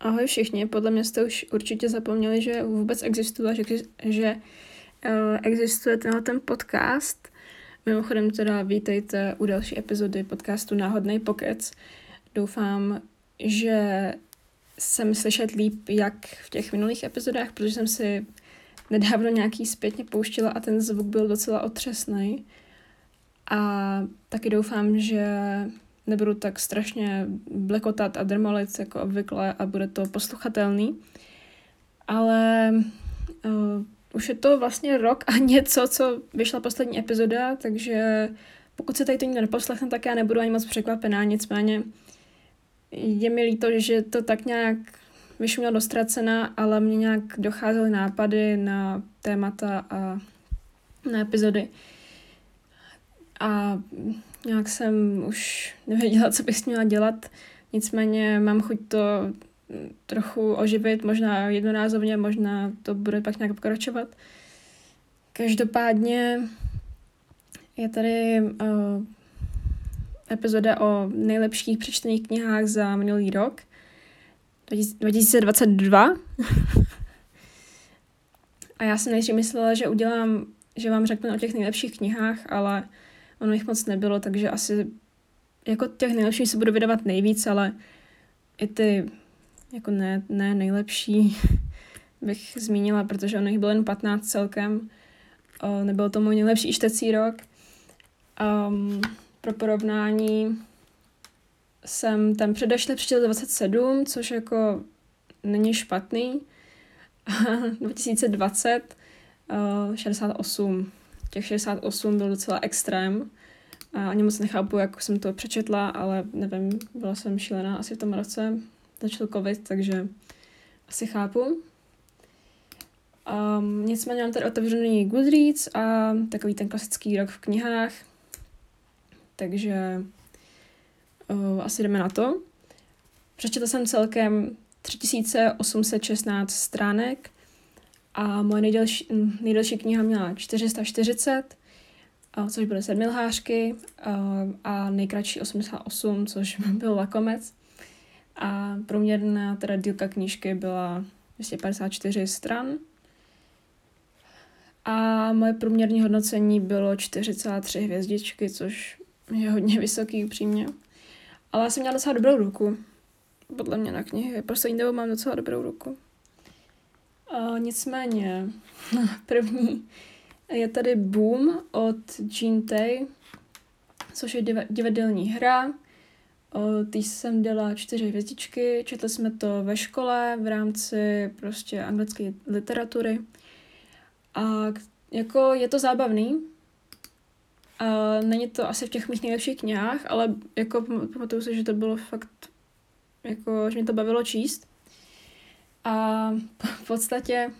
Ahoj všichni, podle mě jste už určitě zapomněli, že vůbec existuje, že, že uh, existuje tenhle ten podcast. Mimochodem teda vítejte u další epizody podcastu Náhodný pokec. Doufám, že jsem slyšet líp jak v těch minulých epizodách, protože jsem si nedávno nějaký zpětně pouštila a ten zvuk byl docela otřesný. A taky doufám, že nebudu tak strašně blekotat a drmolit jako obvykle a bude to posluchatelný. Ale uh, už je to vlastně rok a něco, co vyšla poslední epizoda, takže pokud se tady to nikdo neposlechne, tak já nebudu ani moc překvapená, nicméně je mi líto, že to tak nějak vyšumělo dostracena, ale mě nějak docházely nápady na témata a na epizody. A nějak jsem už nevěděla, co bych měla dělat, nicméně mám chuť to trochu oživit, možná jednorázovně, možná to bude pak nějak pokračovat. Každopádně je tady uh, epizoda o nejlepších přečtených knihách za minulý rok, 2022. A já jsem nejdřív myslela, že udělám, že vám řeknu o těch nejlepších knihách, ale ono jich moc nebylo, takže asi jako těch nejlepších se budu vydávat nejvíc, ale i ty jako ne, ne nejlepší bych zmínila, protože ono jich bylo jen 15 celkem. O, nebyl to můj nejlepší čtecí rok. Um, pro porovnání jsem tam předešle přečetla 27, což jako není špatný. 2020 uh, 68 těch 68 byl docela extrém. A ani moc nechápu, jak jsem to přečetla, ale nevím, byla jsem šílená asi v tom roce. Začal covid, takže asi chápu. Um, nicméně mám tady otevřený Goodreads a takový ten klasický rok v knihách. Takže uh, asi jdeme na to. Přečetla jsem celkem 3816 stránek a moje nejdelší, nejdelší kniha měla 440, což byly sedmilhářky, a nejkratší 88, což byl lakomec. A průměrná teda dílka knížky byla 254 stran. A moje průměrné hodnocení bylo 4,3 hvězdičky, což je hodně vysoký upřímně. Ale já jsem měla docela dobrou ruku. Podle mě na knihy. Poslední dobou mám docela dobrou ruku. A nicméně, první je tady Boom od Jean Tay, což je divadelní hra. Ty jsem dala čtyři hvězdičky, četli jsme to ve škole v rámci prostě anglické literatury. A jako je to zábavný. A není to asi v těch mých nejlepších knihách, ale jako pamatuju si, že to bylo fakt, jako, že mě to bavilo číst. A v podstatě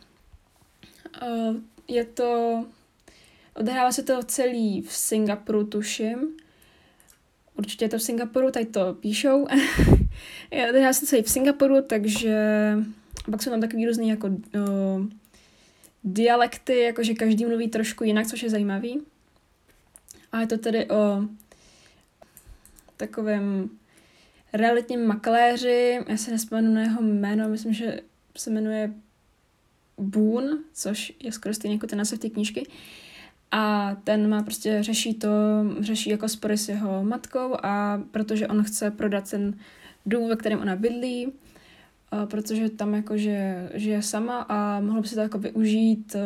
uh, je to, odehrává se to celý v Singapuru, tuším. Určitě je to v Singapuru, tady to píšou. odehrává se to celý v Singapuru, takže pak jsou tam takový různý jako uh, dialekty, jakože každý mluví trošku jinak, což je zajímavý. A je to tedy o takovém realitním makléři, já se nespomenu na jeho jméno, myslím, že se jmenuje Boon, což je skoro stejně jako ten název té knížky. A ten má prostě řeší to, řeší jako spory s jeho matkou a protože on chce prodat ten dům, ve kterém ona bydlí, protože tam jako že žije sama a mohlo by se to jako využít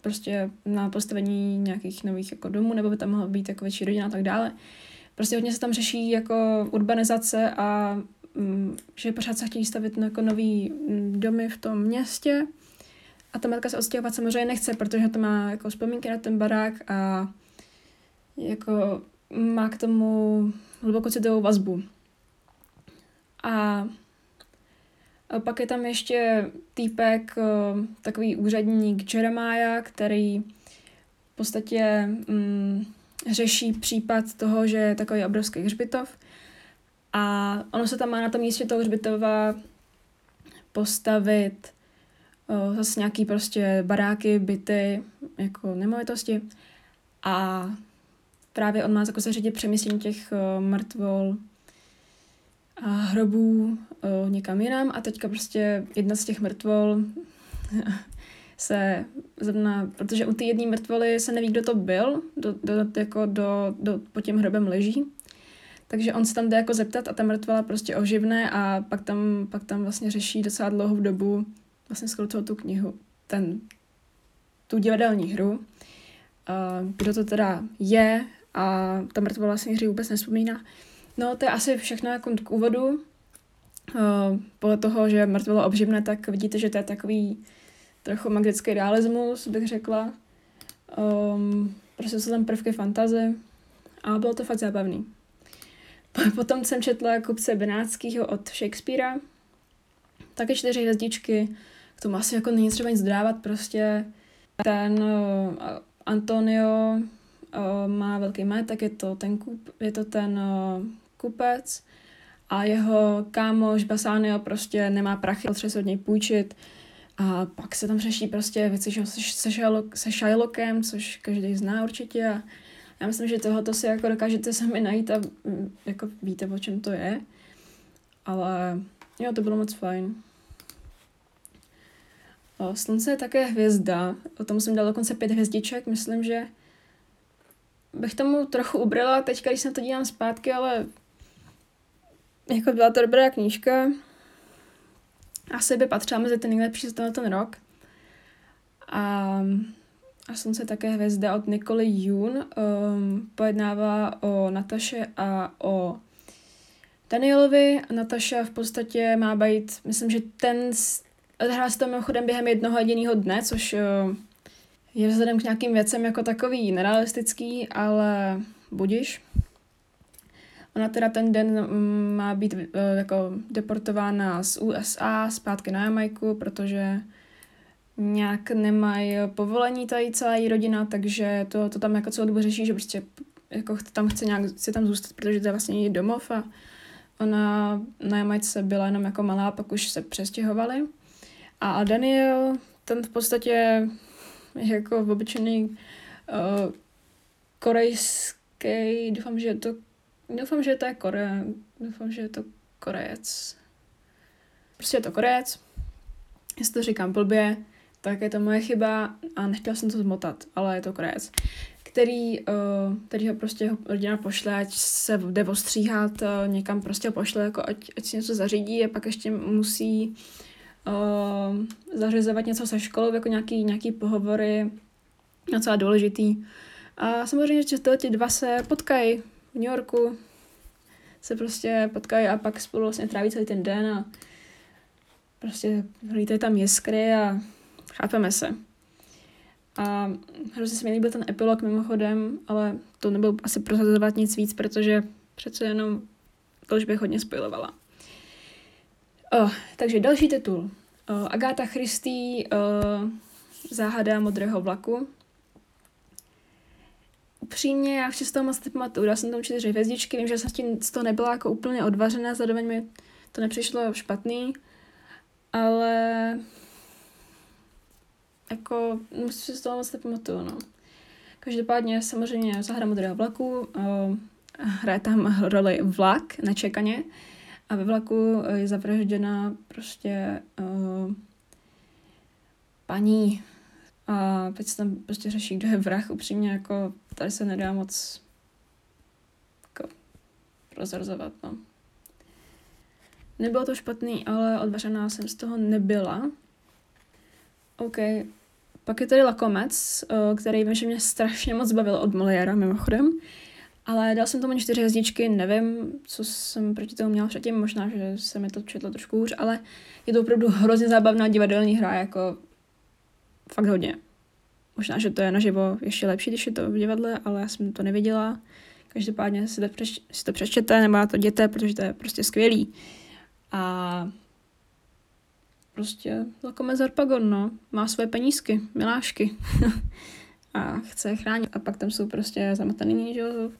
prostě na postavení nějakých nových jako domů, nebo by tam mohla být jako větší rodina a tak dále. Prostě hodně se tam řeší jako urbanizace a že pořád se chtějí stavit jako nový mm, domy v tom městě a ta matka se odstěhovat samozřejmě nechce, protože to má jako vzpomínky na ten barák a jako má k tomu hlubokou citovou vazbu. A a pak je tam ještě týpek, takový úředník Jeremiah, který v podstatě mm, řeší případ toho, že je takový obrovský hřbitov a ono se tam má na tom místě toho hřbitova postavit o, zase nějaký prostě baráky, byty, jako nemovitosti. A právě on má jako zařídit přemístění těch o, mrtvol. a hrobů o, někam jinam a teďka prostě jedna z těch mrtvol se zrovna, protože u té jedné mrtvoly se neví, kdo to byl, do, do, jako do, do, pod tím hrobem leží. Takže on se tam jde jako zeptat a ta mrtvola prostě oživne a pak tam, pak tam vlastně řeší docela dlouhou dobu vlastně skoro celou tu knihu, ten, tu divadelní hru, kdo to teda je a ta mrtvola si hry vůbec nespomíná. No, to je asi všechno jako k úvodu. Podle toho, že mrtvola obživne, tak vidíte, že to je takový trochu magický realismus, bych řekla. Um, prostě jsou tam prvky fantazy a bylo to fakt zábavný. Potom jsem četla Kupce Benátskýho od Shakespearea. Také čtyři hvězdičky. K tomu asi jako není třeba nic dávat, prostě ten uh, Antonio uh, má velký majetek, je to ten, kup, je to ten uh, kupec a jeho kámoš Basanio prostě nemá prachy, potřebuje se od něj půjčit a pak se tam řeší prostě věci že se, Shylock, se Shylockem, což každý zná určitě a já myslím, že tohoto si jako dokážete sami najít a mm, jako víte, o čem to je. Ale jo, to bylo moc fajn. O, slunce je také hvězda, o tom jsem dala dokonce pět hvězdiček, myslím, že bych tomu trochu ubrala teď, když se to dívám zpátky, ale jako byla to dobrá knížka. Asi by patřila mezi ty nejlepší za ten rok. A, a Slunce také hvězda od Nikoli Jun um, pojednává o Nataše a o Danielovi. Nataša v podstatě má být, myslím, že ten odhrál se to mimochodem během jednoho jediného dne, což uh, je vzhledem k nějakým věcem jako takový nerealistický, ale budiš. Ona teda ten den mm, má být uh, jako deportována z USA zpátky na Jamajku, protože nějak nemají povolení tady celá její rodina, takže to, to tam jako celou dobu řeší, že prostě jako tam chce nějak si tam zůstat, protože to je vlastně její domov a ona na Jamajce byla jenom jako malá, pak už se přestěhovali. A Daniel, ten v podstatě jako obyčejný uh, korejský, doufám, že je to, doufám, že to je Korea, doufám, že je to Korejec. Prostě je to Korejec, jestli to říkám blbě, tak je to moje chyba a nechtěla jsem to zmotat, ale je to Korejec, který, uh, který ho prostě rodina pošle, ať se jde ostříhat, uh, někam prostě pošle, jako ať, ať si něco zařídí a pak ještě musí uh, zařizovat něco se školou, jako nějaký, nějaký pohovory, docela důležitý. A samozřejmě, že ti dva se potkají v New Yorku, se prostě potkají a pak spolu vlastně tráví celý ten den a prostě hlídají tam jiskry a chápeme se. A hrozně se mi líbil ten epilog mimochodem, ale to nebyl asi prozazovat nic víc, protože přece jenom to už bych hodně spojilovala. Oh, takže další titul. Uh, Agáta Christy, uh, Záhada modrého vlaku. Upřímně, já vše z toho moc nepamatuju. Dala jsem tam čtyři hvězdičky, vím, že jsem tím z toho nebyla jako úplně odvařená, zároveň mi to nepřišlo špatný, ale jako musím si z toho moc nepamatuju, no. Každopádně samozřejmě Záhada modrého vlaku, uh, hraje tam roli vlak na čekaně, a ve vlaku eh, je zavražděna prostě uh, paní a teď se tam prostě řeší, kdo je vrah. Upřímně jako tady se nedá moc jako prozrazovat, no. Nebylo to špatný, ale odvařená jsem z toho nebyla. OK. Pak je tady Lakomec, eh, který vím, že mě strašně moc bavil od Moliera, mimochodem. Ale dal jsem tomu čtyři hvězdičky, nevím, co jsem proti tomu měla předtím, možná, že se mi to četlo trošku hůř, ale je to opravdu hrozně zábavná divadelní hra, jako fakt hodně. Možná, že to je naživo ještě lepší, když je to v divadle, ale já jsem to neviděla. Každopádně si to, přeš, si to přečtěte, nebo to děte, protože to je prostě skvělý. A prostě Lakomez Arpagon, no. Má své penízky, milášky. a chce je chránit. A pak tam jsou prostě zamotaný, že jo,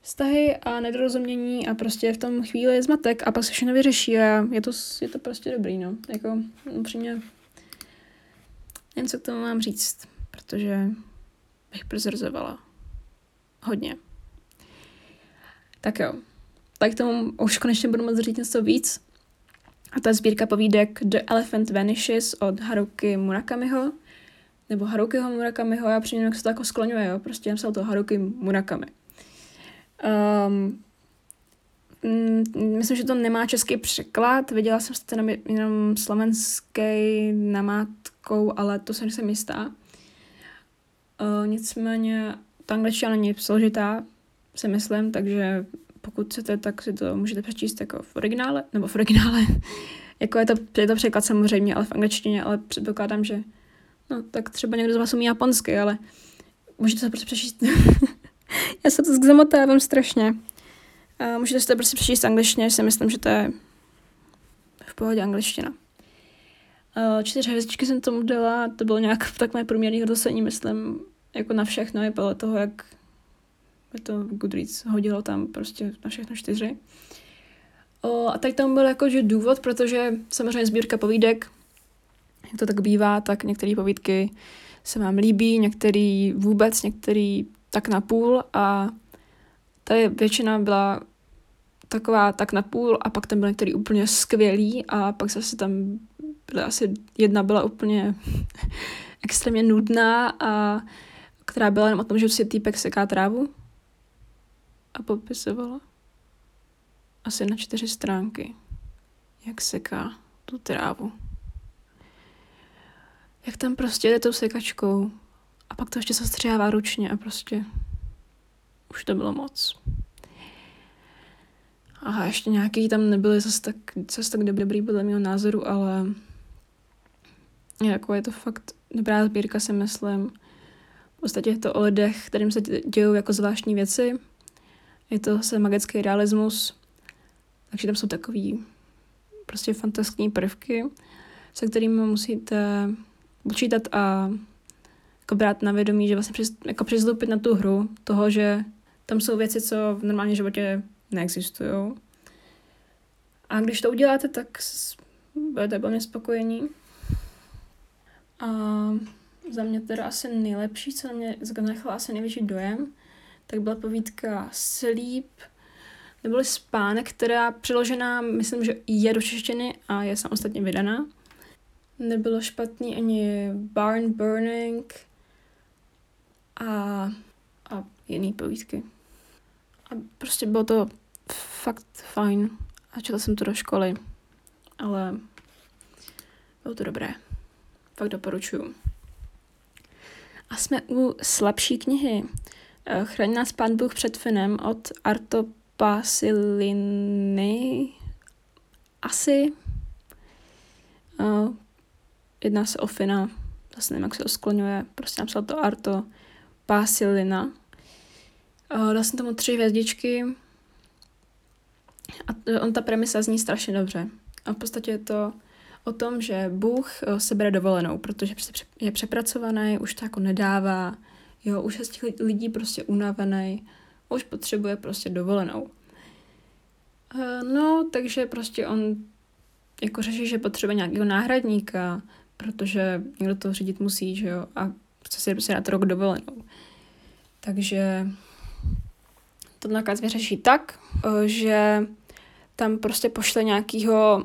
vztahy a nedorozumění a prostě v tom chvíli je zmatek a pak se všechno vyřeší a je to, je to prostě dobrý, no. Jako upřímně jen co k tomu mám říct, protože bych prozrazovala hodně. Tak jo. tak tomu už konečně budu moct říct něco víc. A ta sbírka povídek The Elephant Vanishes od Haruki Murakamiho, nebo Harukiho Murakamiho, já přijím, jak se to jako skloňuje, jo, prostě napsal to Haruki Murakami. Um, myslím, že to nemá český překlad, viděla jsem to jenom, jenom slovenský namátkou, ale to se nejsem jistá. Uh, nicméně ta angličtina není složitá, si myslím, takže pokud chcete, tak si to můžete přečíst jako v originále, nebo v originále, jako je to, je to překlad samozřejmě, ale v angličtině, ale předpokládám, že no, tak třeba někdo z vás umí japonsky, ale můžete to prostě přečíst. Já se to zamotávám strašně. A můžete si to prostě přečíst angličtině, si myslím, že to je v pohodě angličtina. Čtyři hvězdičky jsem tomu dala, to bylo nějak tak moje průměrné hodnocení, myslím, jako na všechno, je podle toho, jak to Goodreads hodilo tam prostě na všechno čtyři. O, a teď tam byl jakože důvod, protože samozřejmě sbírka povídek, jak to tak bývá, tak některé povídky se vám líbí, některý vůbec, některý tak na půl a tady většina byla taková tak na půl a pak tam byl některý úplně skvělý a pak zase tam byly asi jedna byla úplně extrémně nudná a která byla jenom o tom, že si týpek seká trávu a popisovala asi na čtyři stránky, jak seká tu trávu. Jak tam prostě jde tou sekačkou a pak to ještě zastřihává ručně a prostě už to bylo moc. A ještě nějaký tam nebyly zase tak, zase tak dobrý podle mého názoru, ale jako je to fakt dobrá sbírka, si myslím. V podstatě je to o lidech, kterým se dějou jako zvláštní věci. Je to zase magický realismus, takže tam jsou takový prostě fantastické prvky, se kterými musíte počítat a jako brát na vědomí, že vlastně přiz, jako přizloupit na tu hru toho, že tam jsou věci, co v normálním životě neexistují. A když to uděláte, tak budete velmi spokojení. A za mě teda asi nejlepší, co na mě zanechala asi největší dojem, tak byla povídka Sleep, neboli Spánek, která přeložená, myslím, že je do češtiny a je samostatně vydaná. Nebylo špatný ani Barn Burning a, a jiný povídky. A prostě bylo to fakt fajn. A četla jsem to do školy, ale bylo to dobré. Fakt doporučuju. A jsme u slabší knihy. Eh, Chraň nás pán Bůh před Finem od Arto Pasiliny. Asi. Uh, jedná se o Fina. Zase nevím, jak se to skloňuje. Prostě napsal to Arto Pasilina. Uh, dal jsem tomu tři hvězdičky. A on ta premisa zní strašně dobře. A v podstatě je to o tom, že Bůh se bere dovolenou, protože je přepracovaný, už to jako nedává, Jo, už je z těch lidí prostě unavený, už potřebuje prostě dovolenou. Eh, no, takže prostě on jako řeší, že potřebuje nějakého náhradníka, protože někdo to řídit musí, že jo, a chce si prostě dát rok dovolenou. Takže to nakonec vyřeší tak, eh, že tam prostě pošle nějakýho,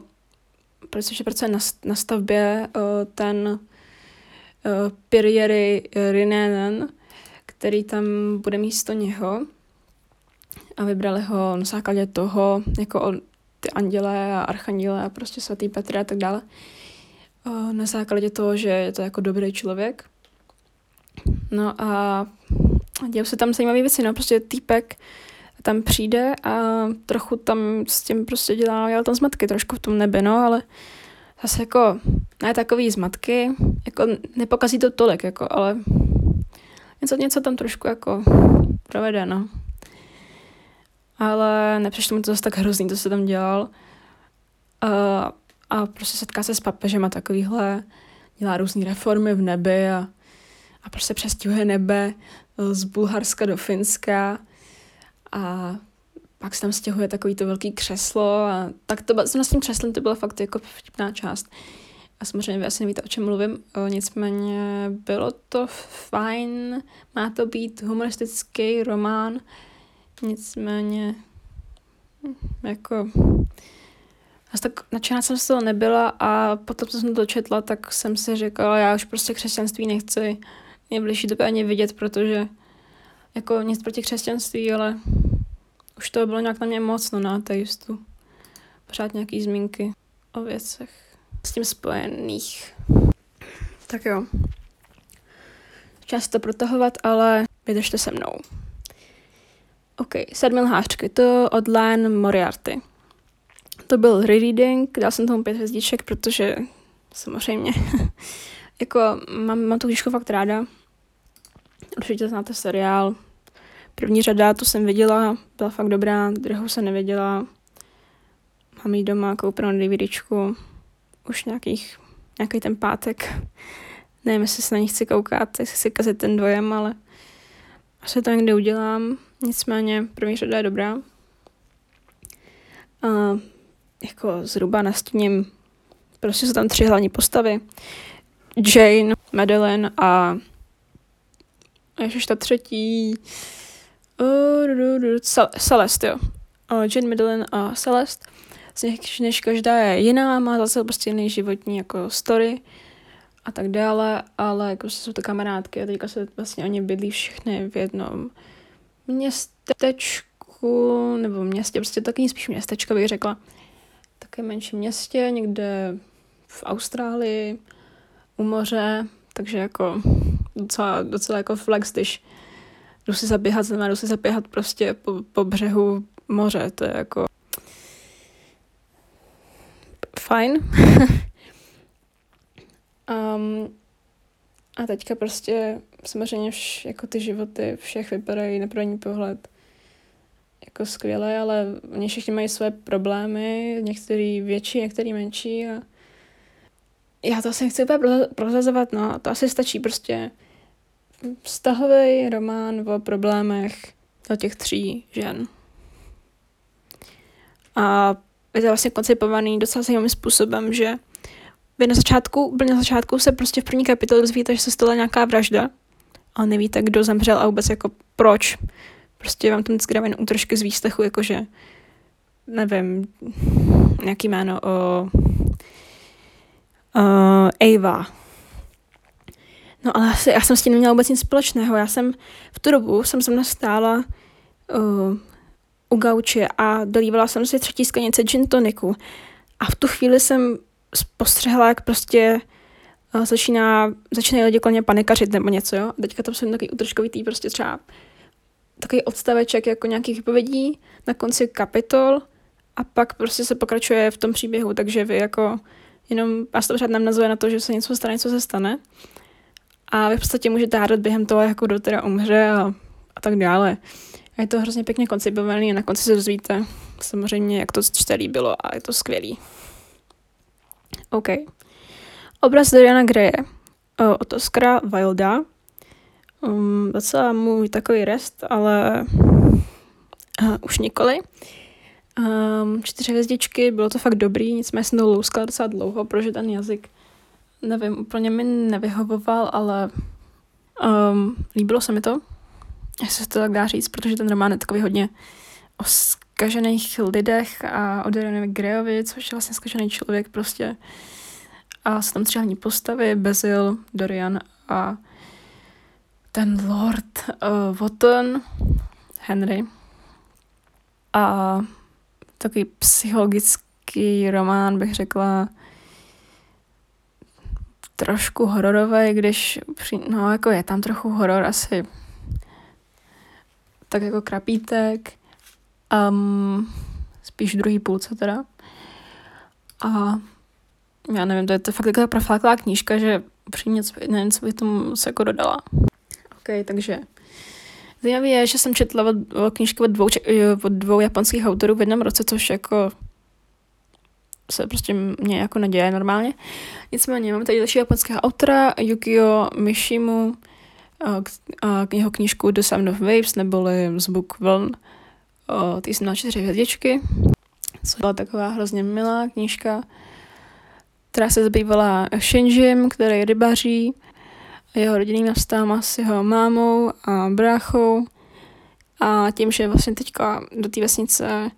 protože pracuje na, na stavbě, eh, ten Pirjeri Rinenen, který tam bude místo něho a vybrali ho na základě toho, jako o ty anděle a archanděle a prostě svatý Petr a tak dále. Na základě toho, že je to jako dobrý člověk. No a dějou se tam zajímavé věci, no prostě týpek tam přijde a trochu tam s tím prostě dělá, dělá tam zmatky trošku v tom nebi, no, ale zase jako ne takový zmatky, jako nepokazí to tolik, jako, ale něco, něco tam trošku jako provede, no. Ale nepřišlo mi to zase tak hrozný, to se tam dělal. Uh, a prostě setká se s papežem a takovýhle, dělá různé reformy v nebi a, a prostě přestěhuje nebe z Bulharska do Finska a pak se tam stěhuje takový to velký křeslo a tak to s tím křeslem to byla fakt jako vtipná část. A samozřejmě vy asi nevíte, o čem mluvím, o, nicméně bylo to fajn, má to být humoristický román, nicméně jako a tak nadšená jsem z toho nebyla a potom, co jsem to dočetla, tak jsem si říkala, já už prostě křesťanství nechci nejbližší době ani vidět, protože jako nic proti křesťanství, ale už to bylo nějak na mě moc, no na ateistu. Pořád nějaký zmínky o věcech s tím spojených. Tak jo. Čas to protahovat, ale vydržte se mnou. OK, sedmi lhářky, to od Lan Moriarty. To byl rereading, dal jsem tomu pět hvězdiček, protože samozřejmě, jako mám, mám tu knížku fakt ráda. Určitě znáte seriál. První řada, tu jsem viděla, byla fakt dobrá, druhou jsem neviděla. Mám ji doma koupenou DVDčku už nějakých, nějaký ten pátek. Nevím, jestli se na ní chci koukat, jestli si kazit ten dojem, ale asi to někdy udělám. Nicméně první řada je dobrá. A jako zhruba nastíním, prostě jsou tam tři hlavní postavy. Jane, Madeline a ještě ta třetí uh, Celeste, jo. Uh, Jane, Madeline a Celeste. Nich, než každá je jiná, má zase prostě jiný životní jako story a tak dále, ale jako jsou to kamarádky a teďka se vlastně oni bydlí všechny v jednom městečku, nebo městě, prostě taky spíš městečka bych řekla. Také menším městě, někde v Austrálii, u moře, takže jako docela, docela jako flex, když jdu si zaběhat, znamená jdu si zaběhat prostě po, po břehu moře, to je jako fajn. um, a teďka prostě samozřejmě vš, jako ty životy všech vypadají na první pohled jako skvělé, ale oni všichni mají své problémy, některý větší, některý menší a já to asi nechci úplně prozazovat, no, to asi stačí prostě vztahový román o problémech o těch tří žen. A je to vlastně koncipovaný docela zajímavým způsobem, že vy na začátku, úplně na začátku se prostě v první kapitole dozvíte, že se stala nějaká vražda, ale nevíte, kdo zemřel a vůbec jako proč. Prostě vám tam vždycky dávají útržky z výstechu, jakože, nevím, nějaký jméno o uh, Ava. No ale asi, já jsem s tím neměla vůbec nic společného. Já jsem v tu dobu jsem se stála uh, u gauče a dolívala jsem si třetí sklenice gin toniku. A v tu chvíli jsem postřehla, jak prostě uh, začíná, začínají lidi kolem panikařit nebo něco, jo. A teďka tam jsem takový utržkovitý prostě třeba takový odstaveček jako nějakých vypovědí na konci kapitol a pak prostě se pokračuje v tom příběhu, takže vy jako jenom vás to pořád namnazuje na to, že se něco stane, něco se stane a vy v podstatě můžete hádat během toho, jako kdo teda umře a, a tak dále. A je to hrozně pěkně koncipovaný a na konci se dozvíte samozřejmě, jak to čte bylo a je to skvělý. OK. Obraz Doriana Greje od Oscara Wilda Um, docela můj takový rest, ale uh, už nikoli. Um, čtyři hvězdičky, bylo to fakt dobrý, nicméně jsem to louskala docela dlouho, protože ten jazyk, nevím, úplně mi nevyhovoval, ale um, líbilo se mi to, jestli se to tak dá říct, protože ten román je takový hodně o skažených lidech a o Dorianovi Grejovi, což je vlastně skažený člověk prostě. A jsou tam tři hlavní postavy, Bezil, Dorian a ten Lord uh, Wotton, Henry, a takový psychologický román, bych řekla, trošku hororový, když, no jako je tam trochu horor asi, tak jako krapítek, um, spíš druhý půlce teda. A já nevím, to je to fakt taková profláklá knížka, že upřímně nevím, co bych tomu se jako dodala. OK, takže zajímavé je, že jsem četla od, o knížky od dvou, od dvou japonských autorů v jednom roce, což jako se prostě mě jako neděje normálně. Nicméně mám tady další japonského autora, Yukio Mishimu, a jeho knížku The Sound of Waves, neboli Zvuk vln. Ty jsem na čtyři hvězdičky, co byla taková hrozně milá knížka, která se zabývala Shinjim, který rybaří jeho rodinným vztahama s jeho mámou a bráchou a tím, že vlastně teďka do té vesnice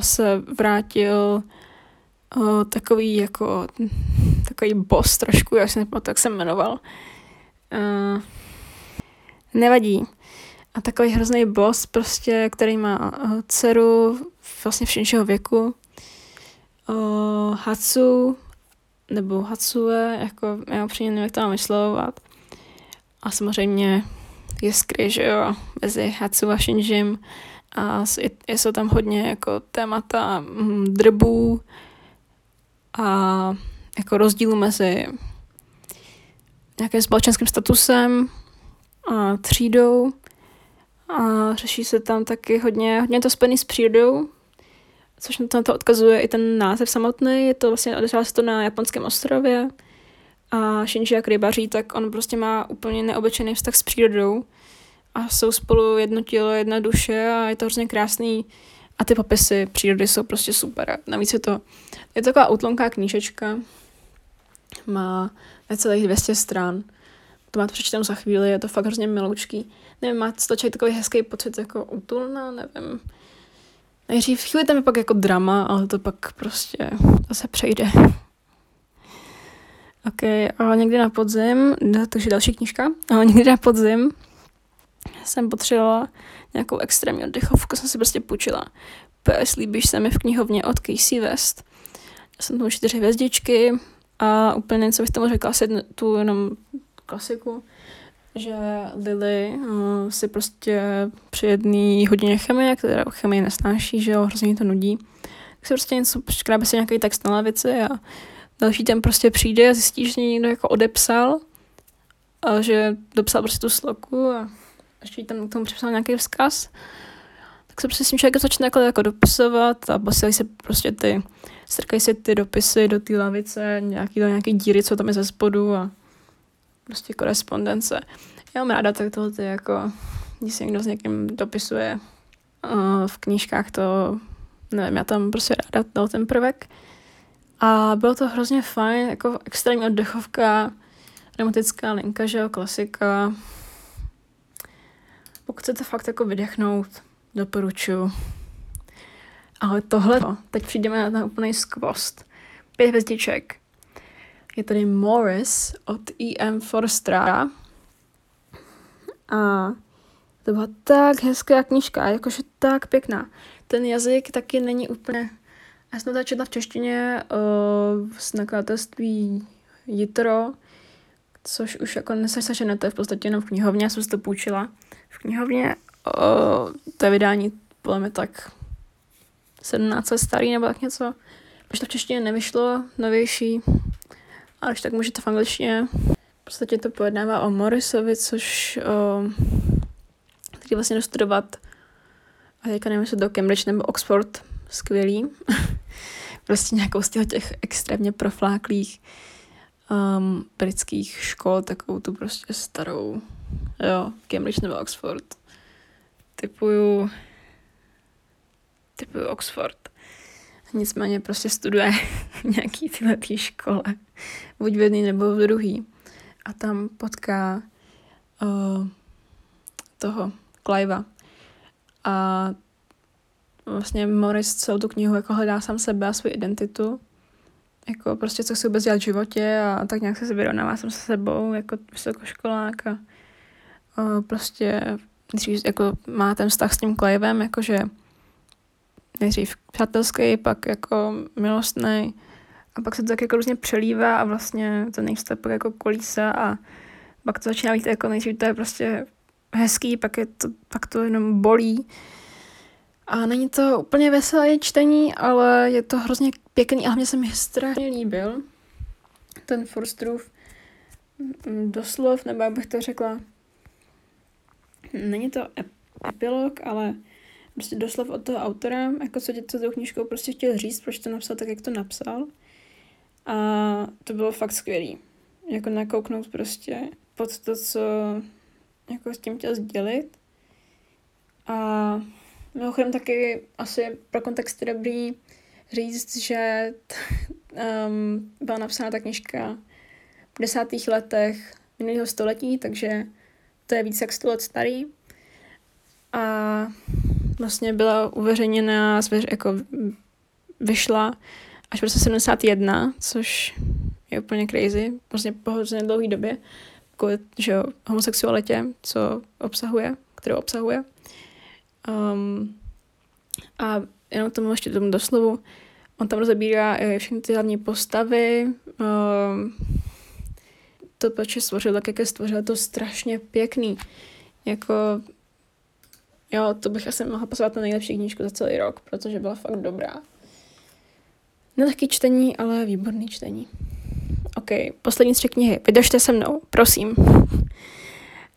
se vrátil takový jako takový boss trošku, já si nepamatuji, jak se jmenoval. Nevadí. A takový hrozný boss prostě, který má uh, dceru vlastně všeho věku. Uh, Hatsu, nebo Hatsue, jako já upřímně nevím, jak to mám vyslovovat. A samozřejmě jiskry, že jo, mezi Hatsu a Shinjim. A je, jsou tam hodně jako témata hm, drbů a jako rozdílu mezi nějakým společenským statusem a třídou. A řeší se tam taky hodně, hodně to spojený s přírodou, což na to odkazuje i ten název samotný. Je to vlastně, odehrává se to na japonském ostrově. A Shinji jak rybaří, tak on prostě má úplně neobyčejný vztah s přírodou. A jsou spolu jedno tělo, jedna duše a je to hrozně krásný. A ty popisy přírody jsou prostě super. Navíc je to, je to taková utlonká knížečka. Má necelých 200 stran. To má to přečtem za chvíli, je to fakt hrozně miloučký. Nevím, má to takový hezký pocit jako útulná, nevím. Nejdřív chvíli tam je pak jako drama, ale to pak prostě zase přejde. Ok, a někdy na podzim, takže další knížka, a někdy na podzim jsem potřebovala nějakou extrémní oddechovku, jsem si prostě půjčila. PS líbíš se mi v knihovně od Casey West. Já jsem tomu čtyři hvězdičky a úplně něco bych tomu řekla, asi tu jenom klasiku že Lily uh, si prostě při jedné hodině chemie, která chemie nesnáší, že jo, hrozně to nudí, tak si prostě něco, škrábe si nějaký text na lavici a další ten prostě přijde a zjistí, že někdo jako odepsal a že dopsal prostě tu sloku a ještě tam k tomu připsal nějaký vzkaz, tak se prostě s tím člověk začne jako, jako dopisovat a posílají se prostě ty, strkají se ty dopisy do té lavice, nějaký, do nějaký díry, co tam je ze spodu a prostě korespondence. Já mám ráda tak tohle, jako, když se někdo s někým dopisuje uh, v knížkách, to nevím, já tam prostě ráda dal ten prvek. A bylo to hrozně fajn, jako extrémní oddechovka, romantická linka, že jo, klasika. Pokud chcete fakt jako vydechnout, doporučuji. Ale tohle, teď přijdeme na ten úplný skvost. Pět hvězdiček. Je tady Morris od E.M. Forstra. A to byla tak hezká knížka, jakože tak pěkná. Ten jazyk taky není úplně... Já jsem to četla v češtině uh, z nakladatelství Jitro, což už jako neseženete v podstatě jenom v knihovně, já jsem si to půjčila. V knihovně uh, to je vydání podle mě tak 17 let starý nebo tak něco. Protože to v češtině nevyšlo, novější, ale už tak můžete v angličtině. V podstatě to pojednává o Morrisovi, což o, který vlastně dostudovat a teďka nevím, jestli do Cambridge nebo Oxford, skvělý. prostě nějakou z těch extrémně profláklých um, britských škol, takovou tu prostě starou, jo, Cambridge nebo Oxford. Typuju, typuju Oxford. Nicméně prostě studuje nějaký tyhle tý škole, buď v jedný nebo v druhý. A tam potká uh, toho Clivea. A vlastně Morris celou tu knihu jako hledá sám sebe a svou identitu. Jako prostě co chce vůbec dělat v životě a tak nějak se vyrovnává sám se sebou jako vysokoškolák a uh, prostě jako má ten vztah s tím Clivem, jakože nejdřív přátelský, pak jako milostný a pak se to tak jako různě přelívá a vlastně to nejste pak jako kolísa a pak to začíná být jako nejdřív to je prostě hezký, pak, je to, pak to jenom bolí. A není to úplně veselé čtení, ale je to hrozně pěkný a hlavně se mi strašně líbil ten Forstrův mm, doslov, nebo bych to řekla, není to epilog, ale prostě doslov od toho autora, jako co děti tou knížkou prostě chtěl říct, proč to napsal tak, jak to napsal. A to bylo fakt skvělý. Jako nakouknout prostě pod to, co jako s tím chtěl sdělit. A mimochodem taky asi pro kontext dobrý říct, že um, byla napsána ta knižka v desátých letech minulého století, takže to je více jak 100 let starý. A vlastně byla uveřejněna, jako vyšla až v roce 71, což je úplně crazy, vlastně po hrozně dlouhé době, kvůli že homosexualitě, co obsahuje, kterou obsahuje. Um, a jenom tomu ještě tomu doslovu, on tam rozebírá všechny ty hlavní postavy, um, to proč stvořil tak, jak je stvořil, to strašně pěkný. Jako, jo, to bych asi mohla poslat na nejlepší knížku za celý rok, protože byla fakt dobrá. Ne taky čtení, ale výborný čtení. OK, poslední tři knihy. Vydržte se mnou, prosím.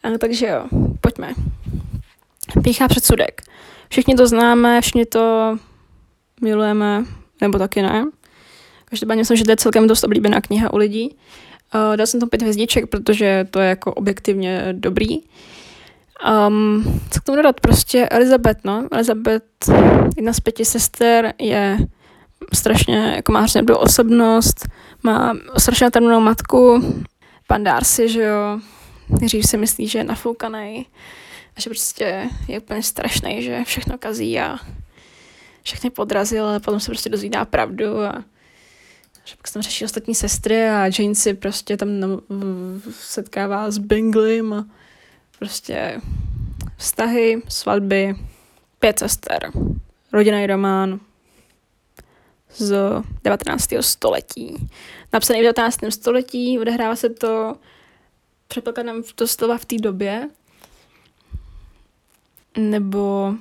A, takže jo, pojďme. Píchá předsudek. Všichni to známe, všichni to milujeme, nebo taky ne. Každopádně myslím, že to je celkem dost oblíbená kniha u lidí. Uh, dal jsem tam pět hvězdiček, protože to je jako objektivně dobrý. Um, co k tomu dodat? Prostě Elizabeth, no. Elizabeth, jedna z pěti sester, je strašně, jako má hrozně osobnost, má strašně temnou matku, pan Darcy, že jo, nejdřív si myslí, že je nafoukaný a že prostě je úplně strašný, že všechno kazí a všechny podrazil, ale potom se prostě dozvídá pravdu a že pak se tam řeší ostatní sestry a Jane si prostě tam setkává s Binglem a prostě vztahy, svatby, pět sester, rodinný román, z 19. století. Napsaný v 19. století, odehrává se to předpokládám to slova v té době, nebo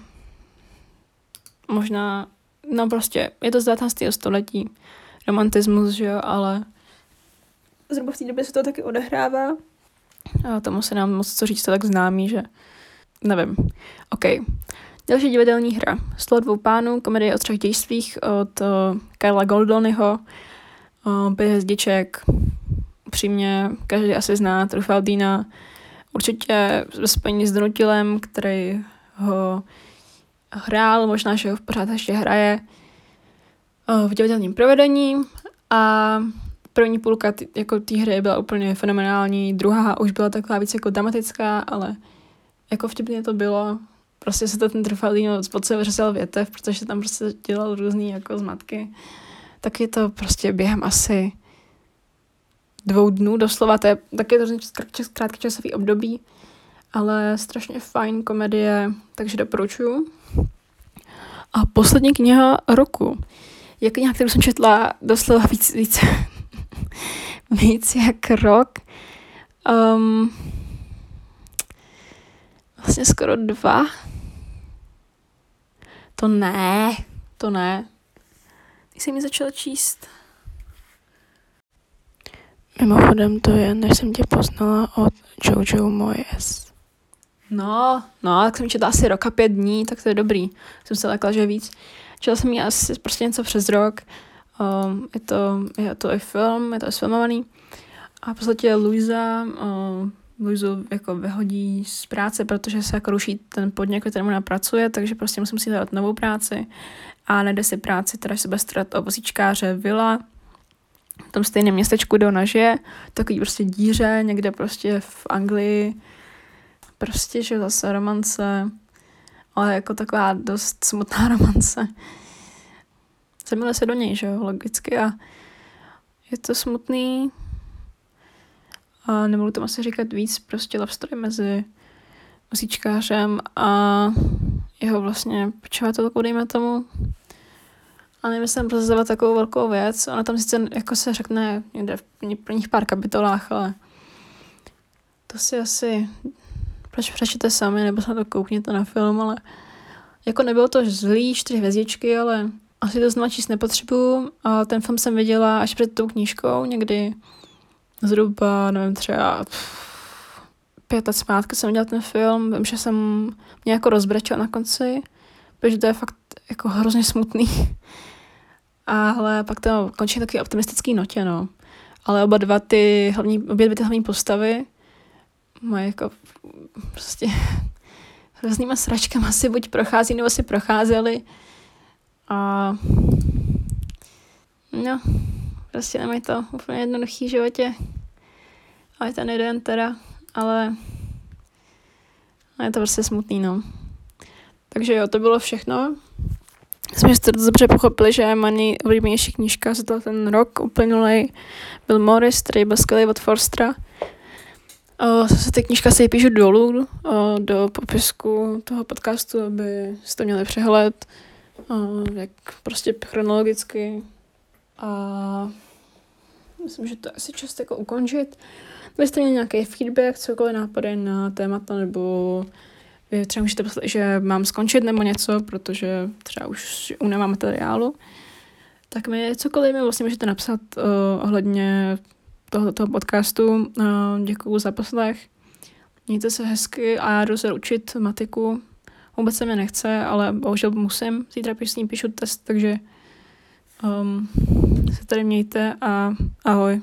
možná, no prostě, je to z 19. století, romantismus, že jo, ale zhruba v té době se to taky odehrává. A tomu se nám moc co říct, to tak známý, že nevím. OK. Další divadelní hra. Sto dvou pánů, komedie o třech dějstvích od uh, Karla Goldonyho, uh, pět hezdiček, upřímně, každý asi zná Trufaldina, určitě ve spojení s Donutilem, který ho hrál, možná, že ho pořád ještě hraje uh, v divadelním provedení a první půlka t- jako té hry byla úplně fenomenální, druhá už byla taková víc jako dramatická, ale jako vtipně to bylo, prostě se to ten Trufaldino spod sebe větev, protože tam prostě dělal různý jako zmatky. Tak je to prostě během asi dvou dnů doslova, to je taky hrozně krátký časový období, ale strašně fajn komedie, takže doporučuju. A poslední kniha roku je kniha, kterou jsem četla doslova víc, víc, víc jak rok. Um, vlastně skoro dva. To ne, to ne. Když jsem mi začala číst. Mimochodem to je, než jsem tě poznala od Jojo Moyes. No, no, tak jsem četla asi roka pět dní, tak to je dobrý. Jsem se lekla, že víc. Četla jsem ji asi prostě něco přes rok. Um, je, to, je to i film, je to i filmovaný. A v podstatě Luisa um, Luizu jako vyhodí z práce, protože se jako ruší ten podnik, kterému ona pracuje, takže prostě musím si hledat novou práci. A najde si práci, která se bude starat o vozíčkáře Vila, v tom stejném městečku, kde ona žije, takový prostě díře, někde prostě v Anglii, prostě, že zase romance, ale jako taková dost smutná romance. Zamiluje se do něj, že jo, logicky a je to smutný, a nebudu tam asi říkat víc, prostě love story mezi musíčkářem a jeho vlastně počovatelkou, dejme tomu. A nemyslím prozazovat takovou velkou věc. Ona tam sice jako se řekne někde v prvních pár kapitolách, ale to si asi proč přečtěte sami, nebo se to koukněte na film, ale jako nebylo to zlý, čtyři hvězdičky, ale asi to znova číst nepotřebuju. A ten film jsem viděla až před tou knížkou, někdy zhruba, nevím, třeba pět let zpátky jsem dělal ten film, vím, že jsem mě jako rozbrečel na konci, protože to je fakt jako hrozně smutný. Ale pak to končí taky optimistický notě, no. Ale oba dva ty hlavní, obě dvě ty hlavní postavy mají jako prostě hroznýma sračkama si buď prochází, nebo si procházeli. A no, Prostě nemají to úplně jednoduchý v životě. Ale ten jeden teda, ale, je to prostě smutný, no. Takže jo, to bylo všechno. Jsme to dobře pochopili, že moje nejoblíbenější knížka za ten rok uplynulý byl Morris, který byl skvělý od Forstra. Uh, se ty knížka si píšu dolů uh, do popisku toho podcastu, aby jste měli přehled, jak prostě chronologicky. A myslím, že to asi čas jako ukončit. Kdybyste měli nějaký feedback, cokoliv nápady na témata, nebo vy třeba můžete poslat, že mám skončit nebo něco, protože třeba už nemám materiálu, tak mi cokoliv mi vlastně můžete napsat uh, ohledně toho, toho podcastu. Uh, děkuju za poslech. Mějte se hezky a já jdu se učit matiku. Vůbec se mi nechce, ale bohužel musím. Zítra ním píšu test, takže um, se tady mějte a ahoj.